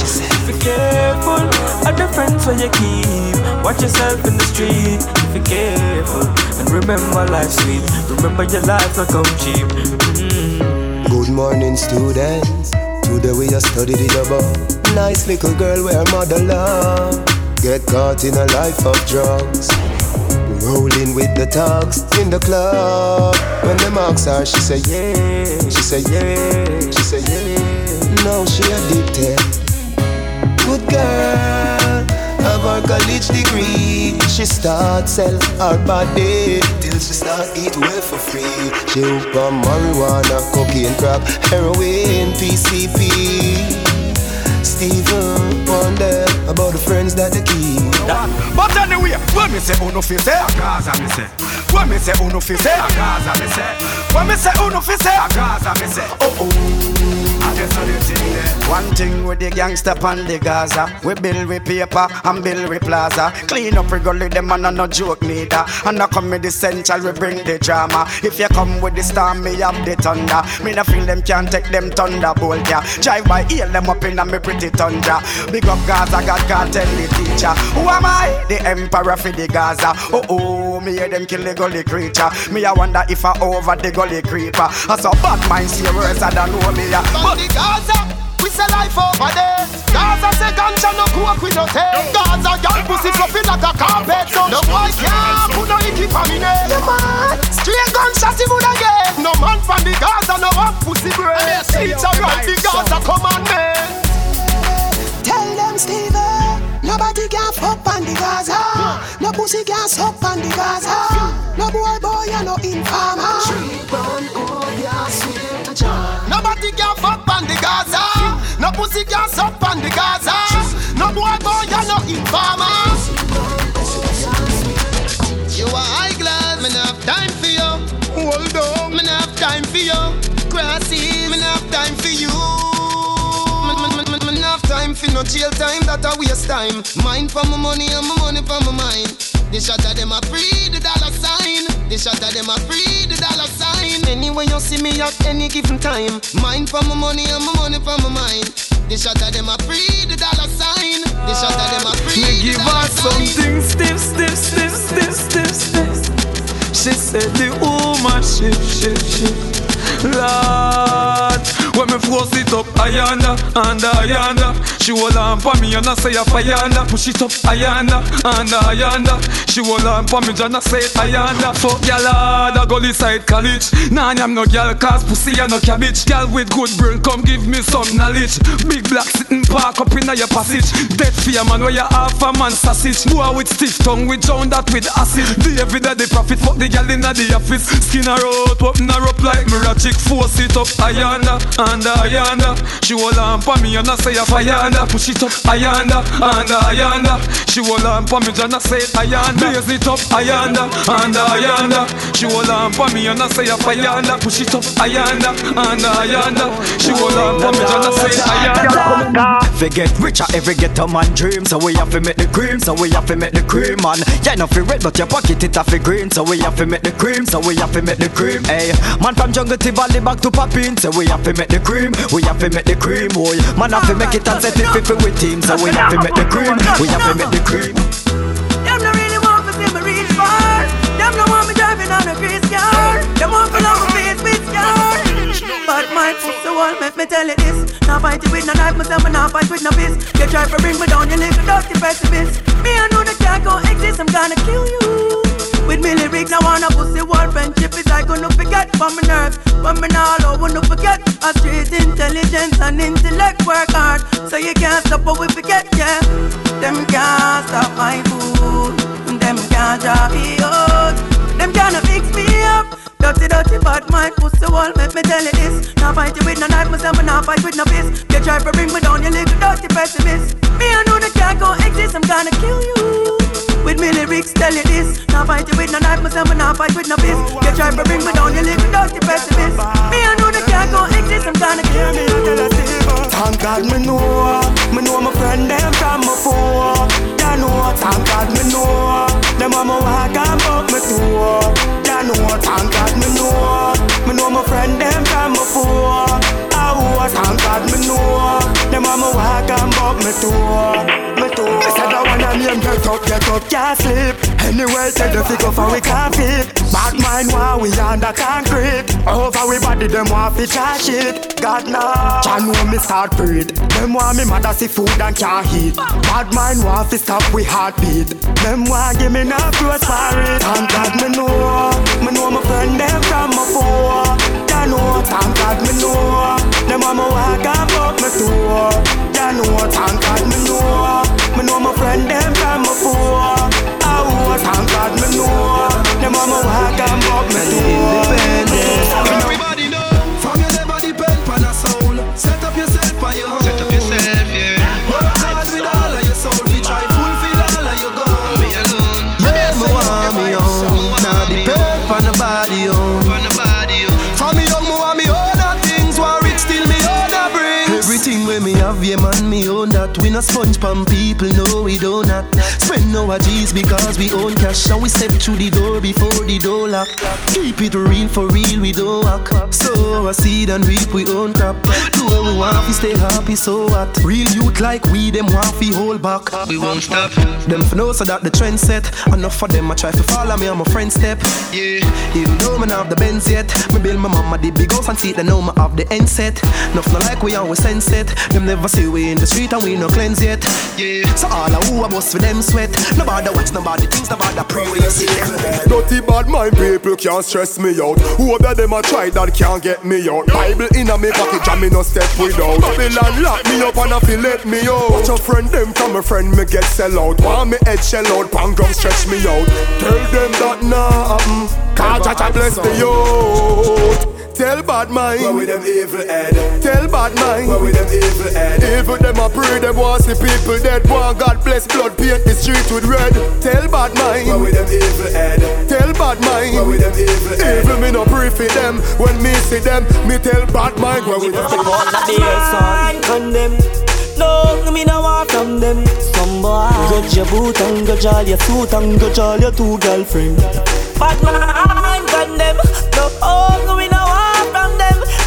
Be careful of the friends where you keep Watch yourself in the street Be careful And remember life's sweet Remember your life not come cheap mm. Good morning, students. Today we just study the above. Nice little girl where mother love. Get caught in a life of drugs. Rolling with the thugs in the club. When the marks her, she say yeah. She say yeah. She say yeah. Now she addicted. Good girl, have her college degree. She start sell her body till she start eat well for free. She hook on marijuana, cocaine, crack, heroin, PCP. Steven wonder about the friends that they keep. But anyway, when me say uno fi say a Gaza me say? When me say uno fi say a Gaza me say? When me say uno fi say a Gaza me say? Oh oh One thing with the gangster pan the Gaza. We build with paper and build with plaza. Clean up regularly them and no joke neither. And I come with the central we bring the drama. If you come with the storm me have the thunder. Me no feel them can't take them thunderbolt yeah. Drive by heal them up in a me pretty tundra. Big up Gaza God can't tell the teacher. Who am I? The emperor for the Gaza. Oh oh me hear them kill the gully creature. Me I wonder if I over the gully creeper. I saw bad minds here worse know me yeah the Gaza, we say life over there. Gaza say ganja no coke we no take. Gaza girl pussy fluffy like a carpet. No boy can't put no icky for me name. No man, straight gunshot he woulda get. No man from the Gaza no want pussy bread. It's a right the Gaza commandment. Tell them Steven, nobody can fuck on the Gaza. No pussy can suck on the Gaza. No boy boy and no informer. Nobody can fuck on the Gaza. No pussy can suck on the Gaza. No boy boy and no informer. You are high class, me have time for you. Hold on, me have time for you. Grassy, me have time for you. Me have time for no jail time, that a waste time. Mine for my money and my money for my mind. The shot of them a free the dollar sign. The shot of them a free the dollar sign. Anyway you see me at any given time. Mine for my money and my money for my mind. The shot of them a free the dollar sign. The shot of them a free Me give her something stiff, stiff, stiff, stiff, stiff, stiff. She said the woman shift, shift, shift. Lord, when me force it up, ayanda, under ayanda. She hold on for me and I say ayanda. Push it up, ayanda, under ayanda. She hold on for me and I say ayanda. Fuck ya lord, I go side college. Nah, I'm no girl, cause pussy and no cabbage. Girl with good brain, come give me some knowledge. Big black sitting park up in your passage. Dead fear man, where you half a man sausage. Boy with stiff tongue, we drown that with acid. David that the profit, fuck the girl in the office. Skin her out, open her up like mirror chick. Force it up, ayanda, under ayanda. She hold on for me and I say a ayanda. Push it up, ayanda, under ayanda. She hold on for me and I say ayanda. Blaze it up, ayanda, under ayanda. She hold on for me and I say up ayanda. Push it up ayanda, anda ayanda. She hold on for me and I say ayanda. Forget richer every ghetto man dream So we have to make the cream, so we have to make the cream man Yeah, no fi red but your pocket it have to green So we have to make the cream, so we have to make the cream Hey, man from jungle to valley back to poppin So we have to make the cream, we have to make the cream boy Man have to make it and set it fit with team So we have to make the cream, we have to make the cream Them no really want to see me reach far. Them no want me driving on a grease car. Them want to love me face with scar. But my pussy wall make me tell you this. Now fight it with no knife, myself and now fight with no fist. You try to bring me down, you little dirty pessimist. Me I know that can't go exist, I'm gonna kill you. With me lyrics, I want a pussy wall friendship is I gonna forget from my nerves. But me now I wanna forget a street intelligence and intellect work hard. So you can't stop what we forget, yeah. Them can't stop my food. Them can't drop me out. Them can't fix me up. Dirty, dirty, bad mind, pussy wall, make me tell you this. Now fight you with no knife, myself, and now fight with no fist. You try to bring me down, you little dirty pessimist. Me, I know that can't go exist, I'm gonna kill you. With me lyrics, tell you this. Now fight you with no knife, myself, and now fight with no fist. You try to bring me down, you little dirty pessimist. Me, I know that can't go exist, I'm gonna kill you. Thank God me know, me know my friend them from before. Ya know, thank God me know, them a my walk and fuck me too. Ya know, thank God me know, me know my friend them from before. Oh, thank God me know, them a my walk and fuck me too. Me too. Me said I wanna name get up, get up, can't sleep. Anyway, tell the figure for we can't fit. Bad mind while we under concrete. Over we body them want fi try shit. God nah, Jah know me start breathe. Them want me mother see food and can't eat. Bad mind want fi stop we heartbeat. Them want give me no close for it. Thank God me know, me know my friend them from before. Ya know, thank God me know. Them want me walk and fuck me too. Ya know, thank God me know. Me know my friend them from before. Ah, oh, thank God me know. Me walk and fuck me too. Everybody know. From you never depend on a soul. Set up yourself and your home Set up yourself, yeah. Work hard with all of your soul. We try fulfill all of your goals Me alone. Yeah, me want me own. Now depend on nobody own. From me young, me want me own that things. Rich still me own a brings. Everything me have, yeah man, me own We no sponge pan people, no we do not. Spend our G's because we own cash And we step through the door before the door lock. Keep it real for real, we don't walk. So I seed and reap we own crop. Do what we want, we stay happy, so what? Real youth like we, them want fi hold back. We won't stop. Them for know so that the trend set. Enough for them, I try to follow me on my friend step. Yeah, even though me not have the Benz yet Me build my mama the big house and see they know me have the end set. Enough no like we always sense it Them never see we in the street and we no cleanse yet Yeah, so all of who a bust for them sweat Nobody watch, nobody thinks, nobody pray when you see them Dirty bad mind people can't stress me out. Who of them a try that can't get me out? Bible in a me pocket, and me no step without. Babylon lock me up and a feel let me out. Watch a friend them from a friend me get sell out. Want me head shell out, pan ground stretch me out. Tell them that nah mm. happen. Cause Jah Jah bless the youth. Tell bad mind. Where with them evil head? Tell bad mind. Where with them evil head? Evil them a pray them want see people dead. Want God bless blood paint the street with red. Tell bad mind. Where with them evil head? Tell bad mind. Where with them evil head? Evil me no pray for them. When me see them Me tell bad mind. Where with them evil Sign condemn. No, me no want from them. Some boy. Grudge your boot and grudge all your suit and grudge all your two girlfriend. Bad man condemn. No, oh, me no want from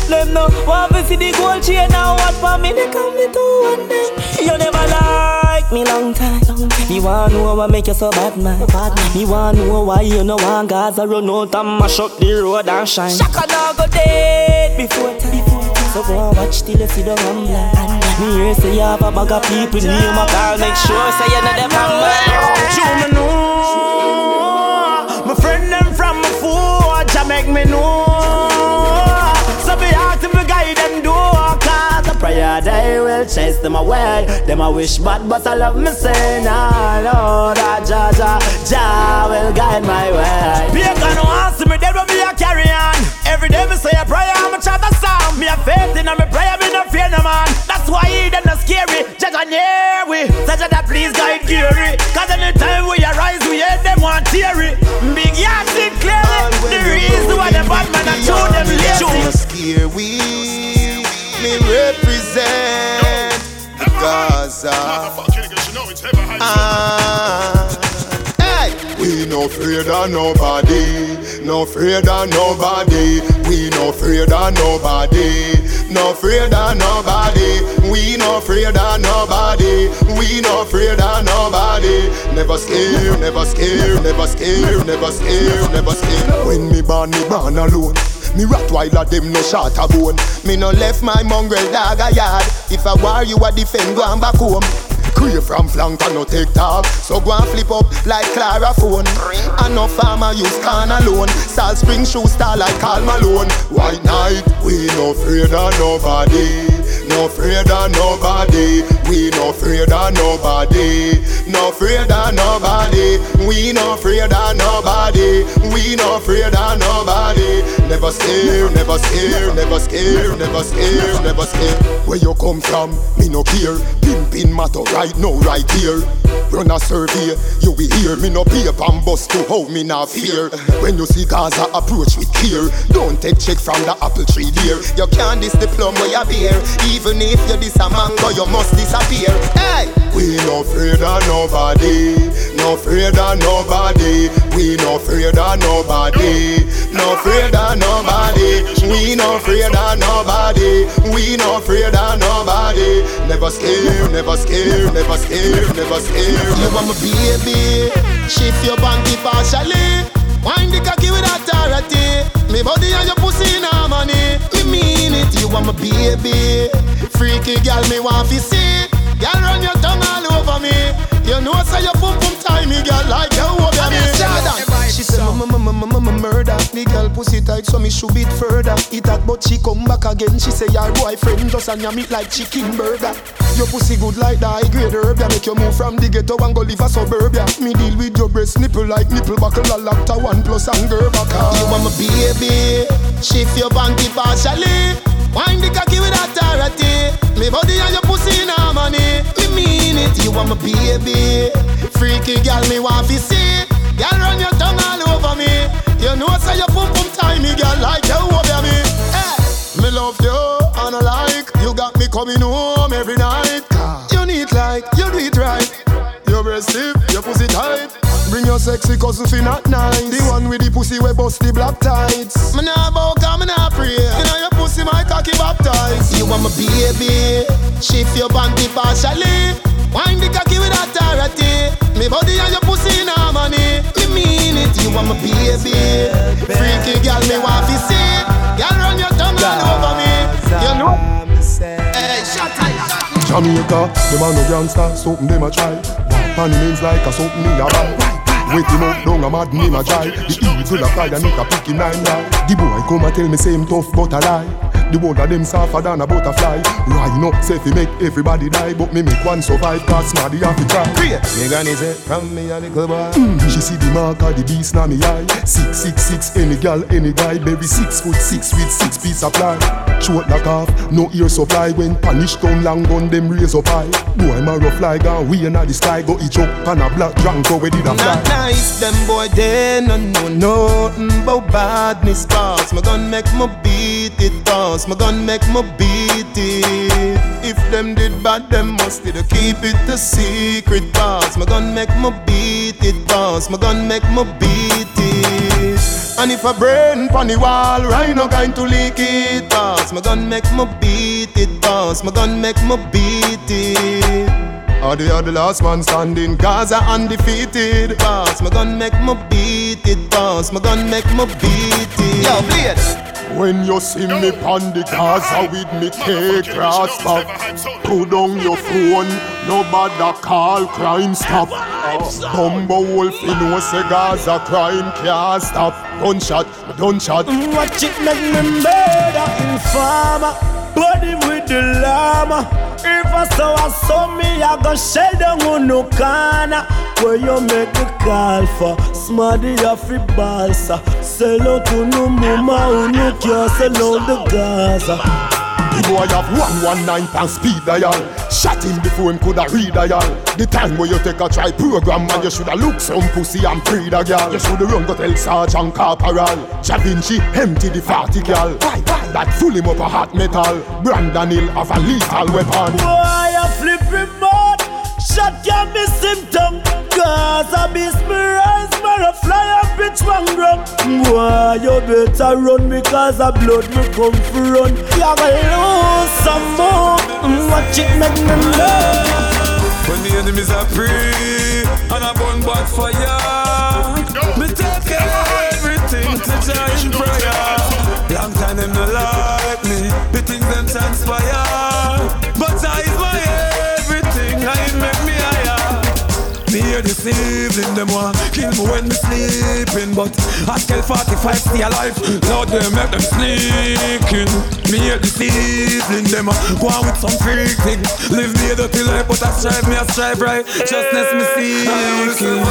them. No want to see the gold chain now. What for me they come me to one them. You never like me long time. Me want know what make you so bad man. Bad man. Me want know why you no want Gaza run out and mash up the road and shine. Shaka now go dead before time. So go and watch till you see the rumble. Me hear say you have a bag of people near my car. Make sure say you know them humble. You me know chase them away. Them I wish bad, but I love me sin. Ah, I know that Jah Jah Jah will guide my way. Pagan no oh, answer me, dead when me a carry on. Every day me say a prayer, I'm a try a song. Me a faith in a me prayer, me no fear no man. That's why he them no scary. Jah Jah near we, so Jah that please guide Gary. Cause anytime we arise, we hate them want theory. Big yard sit clearly. The reason why the bad man a show them lazy. Here we me represent. Of nobody. No afraid of nobody. We no afraid of nobody. No afraid of nobody. We no afraid of nobody. We no afraid of nobody. Never scared, never scared, never scared, never scared, never scared. When me born, me born alone. Me Rottweiler them no shot a bone. Me no left my mongrel dog a yard. If I war you a defend, go and back home. Crave from flank and no take talk So go and flip up like Clara phone And no farmer use can alone. Salt spring shoe star like Karl Malone. White night, we no afraid of nobody no afraid of nobody. We no afraid of nobody. No afraid of nobody. We no afraid of nobody. We no afraid of nobody. Never scared, never scared, never scared, never scared, never scared. Where you come from, me no care. Pimpin' matter right now, right here. Run a survey, you will hear me no paper and bust to how me not fear. When you see Gaza approach with care, don't take check from the apple tree dear. You can't diss the plum you bear. Even if you diss a mango, you must disappear. Hey, we no afraid of nobody, no afraid of nobody. We no afraid of nobody, no afraid of nobody. We no afraid of nobody, we no afraid of nobody. Never scared, never scared, never scared, never scared. You want my baby, shift your banky partially. Wind the cocky with authority. Me body and your pussy in harmony. Me mean it, you want my baby. Freaky girl, me want to see. Girl, run your tongue all over me. You know, say your pum pum timey, girl, like you over me. The girl pussy tight, so me should beat further. Eat that, but she come back again. She say, your boyfriend just and you meat like chicken burger. Your pussy good like the high grade herb. Ya make you move from the ghetto and go live a suburbia. Me deal with your breast nipple like nipple buckle. A laptop one plus and girl back. You want my baby? Shift your banky partially. Wind the cocky with authority. Me body and your pussy in harmony. Me mean it. You want my baby? Freaky girl, me want to see. Girl, run your tongue all over me. You know, say your pum pum timey, girl, like you over me. Hey, me love you and I like. You got me coming home every night. You need like, you do it right. Your breast stiff, your pussy tight. Bring your sexy cousin fi not nice. The one with the pussy we bust the black tights. Me nah bow, cause me nah pray. You know your pussy my cocky baptized. You want my baby? Shift your banky partially. Wind the cocky with authority. Me body and your pussy in harmony. Me mean it. You want my baby? Freaky girl, me want to see. Girl, run your tongue all over me. You know. Hey, shut up. Jamaica, them a no gangster, something them a try. Pan means like a something in a buy. Wait him up, down a mad name a dry. The eagle a fly and it a pick him nine right. The boy come and tell me same tough but a lie. The world of them suffer than a butterfly. Rhino say fi make everybody die, but me make one survive. Cause smarty have to try. Create. Me granny say from me a little boy. Mm, she see the mark of the beast now me eye. Six six six, any gal, any guy, baby six foot six with six piece of ply. Short like off, no ear supply. When punish down long gun, them raise up high. Boy, my rough fly gone, we inna the sky. Go each up and a black drunk go where did a fly. Not nice, them boy they no know nothing about badness boss. My gun make me beat it boss. Me gun make me beat it. If them did bad, them must did keep it a secret boss. Me gun make me beat it boss. Me gun make me beat it. And if a brain pon the wall, right now going to leak it boss. Me gun make me beat it boss. Me gun make me beat it. Are they are the last man standing? Gaza undefeated. Boss, my gun make me beat it. Boss, my gun make me beat it. Yo, play it. When you see me pon the Gaza with me cake grass back Put down your phone, nobody call crime stop uh, Bumbo wolf, you know say Gaza crime can't stop Gunshot, gunshot mm, Watch it make me murder informer Body with the llama If saw I saw me I go shell down on no Where you make the call for Smarty off the balsa. Sell out to no mama who no care Sell out the Gaza the boy have 119 pound speed dial. Shot him before him coulda read dial The time where you take a try program And you shoulda look some pussy and free the girl You shoulda run go tell Sergeant Corporal. Da Vinci empty the 40 girl That full him up a hot metal. Brandon Hill have a lethal weapon. Boy, I flip him out Shot can miss him tongue Gaza beast me rise, man, fly up bitch ground. Boy, you better run because of blood me come for run. You gonna lose some more. Mm, watch it make me know. When the enemies are free and I burn bad fire, me take everything to join in prayer. Long time them no like me, the things them transpire, evening, them want kill me when me sleeping But I still 45 stay alive, Lord they make them sneaking. Me this evening, them go on with some freak thing Live me a dirty life, but I strive, me I strive right? Justness me seeking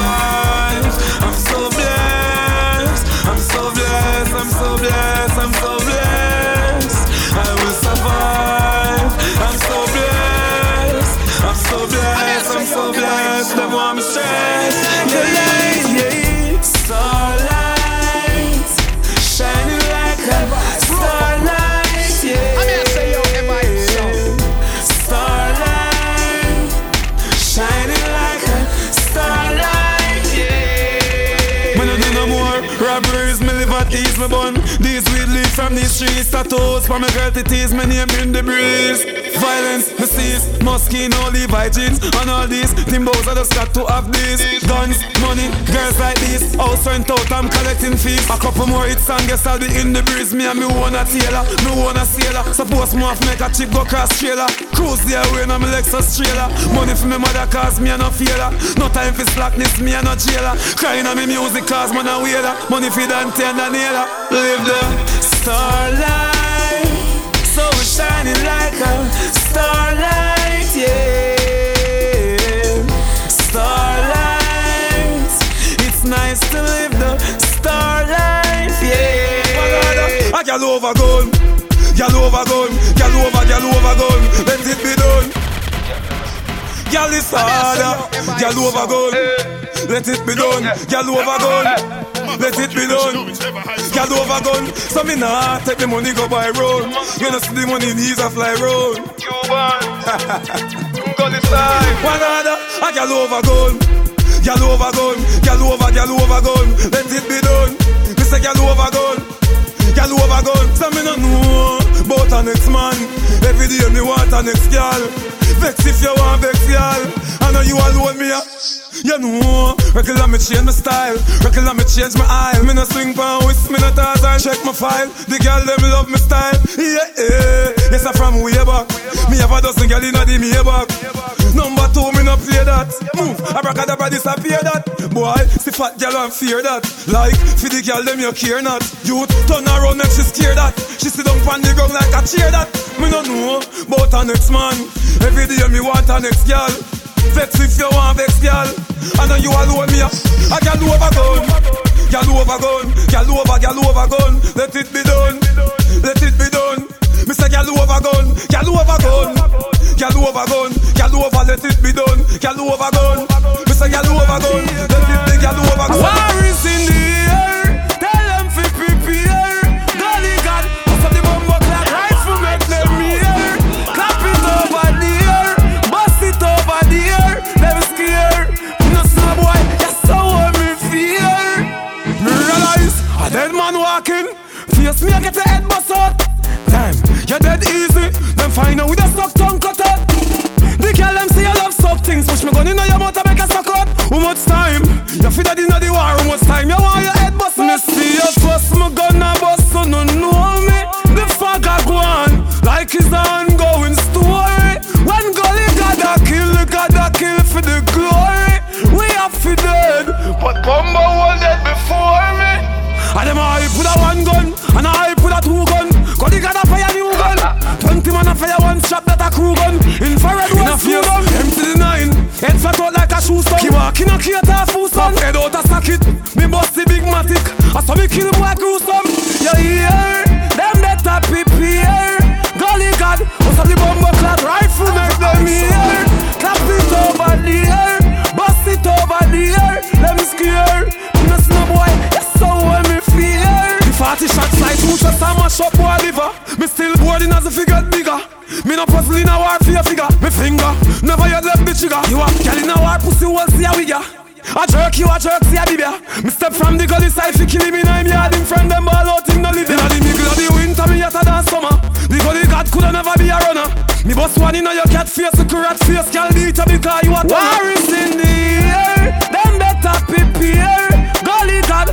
I'm so blessed, I'm so blessed, I'm so blessed, I'm so blessed Tattoos for my girl to tease, me name in the breeze Violence, me seize, Moschino, Levi jeans And all these timbos, I just got to have these Guns, money, girls like these. House rent out, I'm collecting fees. A couple more hits and guess I'll be in the breeze. Me and me own a tailor, me own a sailor. Suppose me have make a chick go cross trailer. Cruise the away, now me Lexus trailer. Money for me mother cause me a no failure No time for slackness, me a no jailer. Crying on me music cause man a wailer. Money for Dante and Daniela Live the starlight shining like a starlight, yeah. Starlight. It's nice to live the starlight, yeah. A gal over gun, gal over gun, gal over, gal over gun. Let it be Gal is harder, gal over gun. Let it be done, gal over gun. Let it be done, gal over gun. So me nah take the money go by road. You know see the money needs a fly road. Gun is side. One other, a gal over gun. Gal over gun, gal over, gal over gun. Let it be done. Me say gal over gun. Gal over gun, so me no know About a next man Every day me want a next gal Vex if you want vex gal I know you alone me a You know Regular me change my style. Regular me change my aisle. Me no swing pan whist Me no Tarzan Check my file. The gal them love me style. Yeah, yeah. Yes, I'm from way back. Me have a dozen gal inna the me back. Number two, me no play that. Move, abracadabra disappear that. Boy, see fat gal and fear that. Like, for the gal them you care not. Youth, turn around make she scared that. She sit down on the ground like a cheer that. Me no know about a next man. Every day me want a next gal Vex if you want vex gal I know you alone me a A gal over gun Gal over gun Gal over, over gun Let it be done Let it be done Me say gal over gun Gal over gun Gal over let it be done Gal over gun Me say over gun Let it be gal over gun War is in the dead man walking. Face me, I get the head bust out. Damn, you're dead easy. Them find out with a stuck tongue cut out. The girl them say I love suck things Push me gun inna your mouth and make a suck out How much time? You feel that inna the war How much time? You want your head bust Me see you fuss me gonna bust So no know me The fog a go on Like it's an ongoing story When gully gotta kill Gotta kill for the glory We have to dead But Combo was dead before me And them a hype with a one gun And hype with a two gun Cause they gotta fire new gun Twenty man a fire one shot that a crew gun Infrared one screw gun Empty the nine. Head flat out like a shoe stone Keep walking a crate a fool son Head out a socket Me bust the big matic. I saw me kill boy gruesome. You hear Them better prepare Gully God What's up the bumbo clad rifle make them hear fear The 40 shots like two just a mash up boy liver Me still boarding as if it get bigger Me no puzzle in a war for your figure Me finger Never yet left the trigger You a girl in a war pussy won't see a wigger I jerk you, I jerk, see a baby. Me step from the gully side, fi kill him in a yard. Him friend them ball out, him no live. Inna the middle of the winter, me hotter than summer. The gully cat coulda never be a runner. Me boss one inna your cat face, a rat face, girl beat you because you a War is in the air, them better prepare. Gully cat,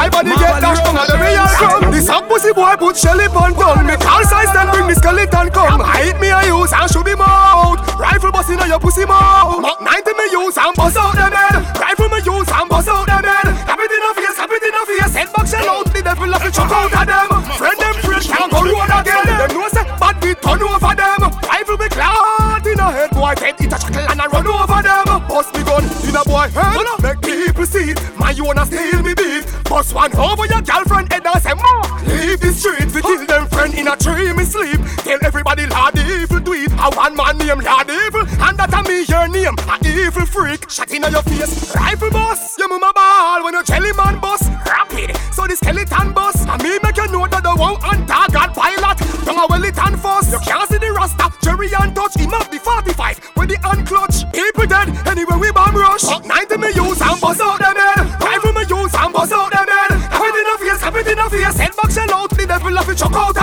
Why body get dashed from the real come? This up pussy boy put Shelly on tongue. Me call size then bring the skeleton come. I hit me a use and shoot him out. Rifle bust inna your pussy mouth. Mark 90 me use and bust out them head. Rifle me use and bust out them head. Have it in a face, have it in a face. Head back shell out. The devil have to chuck out of them. Friend them fresh can't go road again. Them know say bad beat turn over them. Rifle me clot in a head boy. Head it a chuckle and a run over them. Bust me gun in a boy head. Make people see it. My you wanna steal me beat. Bust one over your girlfriend head and say more. Leave the street fi kill them friend in a tree me sleep. Tell everybody Lord evil do it. A one man name Lord evil and that a me your name. A evil freak shot in your face. Rifle boss, your mama ball when you jelly man boss. Rapid, so the skeleton boss. And me make you know that the one on target pilot. Don't a well it and fuss. You can't see the rasta. Jerry and touch him up the 45 with the hand clutch. People dead anyway we bomb rush. Up 90 me use and out The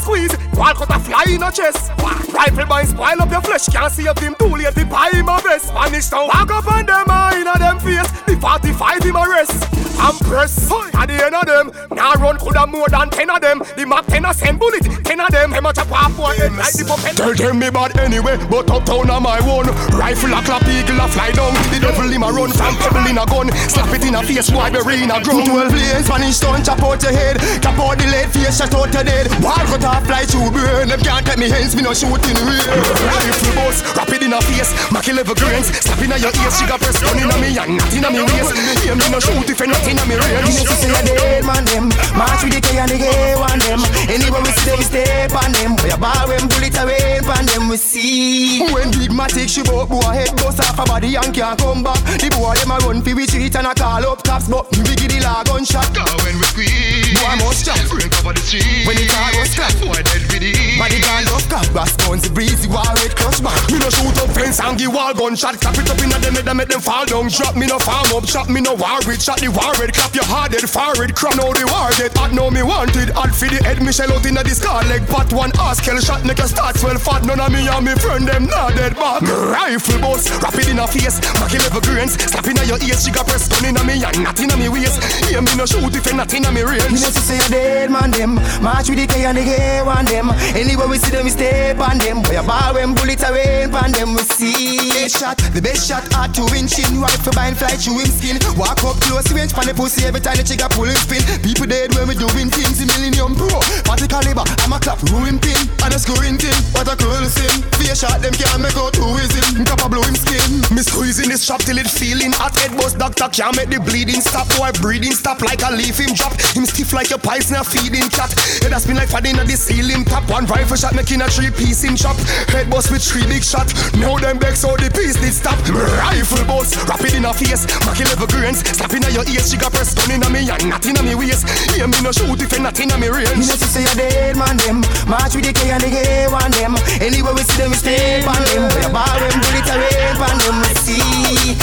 squeeze. Wall cut a fly in a chest. Rifle boy spoil up your flesh. Can't see if him too late. The pie in my vest. Spanish town walk up on them eye in a them face. The 45 in my rest. I'm press. At the end of them, now run coulda more than 10 of them. The map 10 a send bullet. 10 of them, much a boy head like the puppet. Tell them me bad anyway, but uptown on my own. Rifle a clap, eagle a fly down. The devil him a run from pebble in a gun. Slap it in a face, boy bury in a drum. Twelve lanes, Spanish stone, chop out your head. Chop out the lead, face shot out your dead. Wall cut off, fly through burn. Them can't take me hands, me no shooting real. Rifle boss, rapid in a face, Mackie level grains. Slap in a your ears, she got press gun in a me and not in a me waist. Hear me no shoot if you not in a me range. You know, say a dead man them March with the K and the gay one them Anywhere we see them, we step on them We a ball when bullet a rain on them We see. When big matic she bout boy head bust off a body and can't come back. The boy them a run fi we street and a call up cops But we give the law gunshot. Cause when we squeeze Boy must jump Break over the street. When the car was clap Boy dead with it Body gun clap Brass guns breezy war red clutch back Me no shoot up fence and give wall gunshot. Clap it up in head and make them fall down. Drop me no farm up shot me no war Shot the war red clap your hard head forward. Crown out the war get hot now me wanted. Hot for the head me shell out in the scar leg. Pot one ass kill shot make a start swell fat. None of me and me friend them not dead back Me rifle boss. Rapid in a face Mackie level grains. Slap in your ears she got press gun in a me and not in me waist. Hear me no shoot if you not in me range You know to say a dead man them. March with the K and the gay one them. Anywhere we see them we step on them. Boy a ball when bullets a rain on them we see. Best shot, the best shot hard to win. Chin Rifle bind fly through him skin. Walk up close range pan the pussy every time the trigger pull him spin People dead when we doing things in Millennium Pro. Party caliber, I'm a clap ruin pin. And a screwing thing, what a cruel sin. Fear shot them can't make out who is him. Cap a blow him skin. Me squeezing this shop till it feeling hot. Head bust doctor can't make the bleeding stop. Boy breathing stop like a leaf him drop. Him stiff like a pies now feeding cat Head a spin like fading at the ceiling top. One rifle shot making a three piece him chop Head bust with three big shot. Now them begs how the piece did stop. Rifle bust, rapid in a face. Mackie level grains, slapping at your ears. She got press gun in me and not in a me waist. Hear me no shoot if you not in a me range. You know say a dead man them. March with the K and the gay one them. Anywhere we see them we step on them. Boy a ball when bullet a rain on them. We see.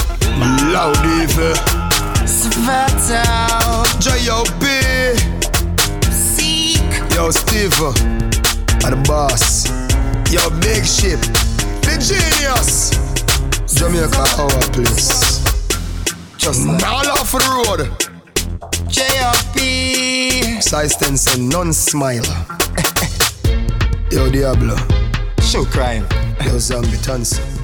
Loud evil eh. Svat out. J.O.B. Seek. Yo Steve eh. Are the boss. Yo big ship The genius. Jamaica our place. Just all off the road. JRP. Size Stenson, non-smile Yo Diablo. Show crime. Yo Zombie Tansi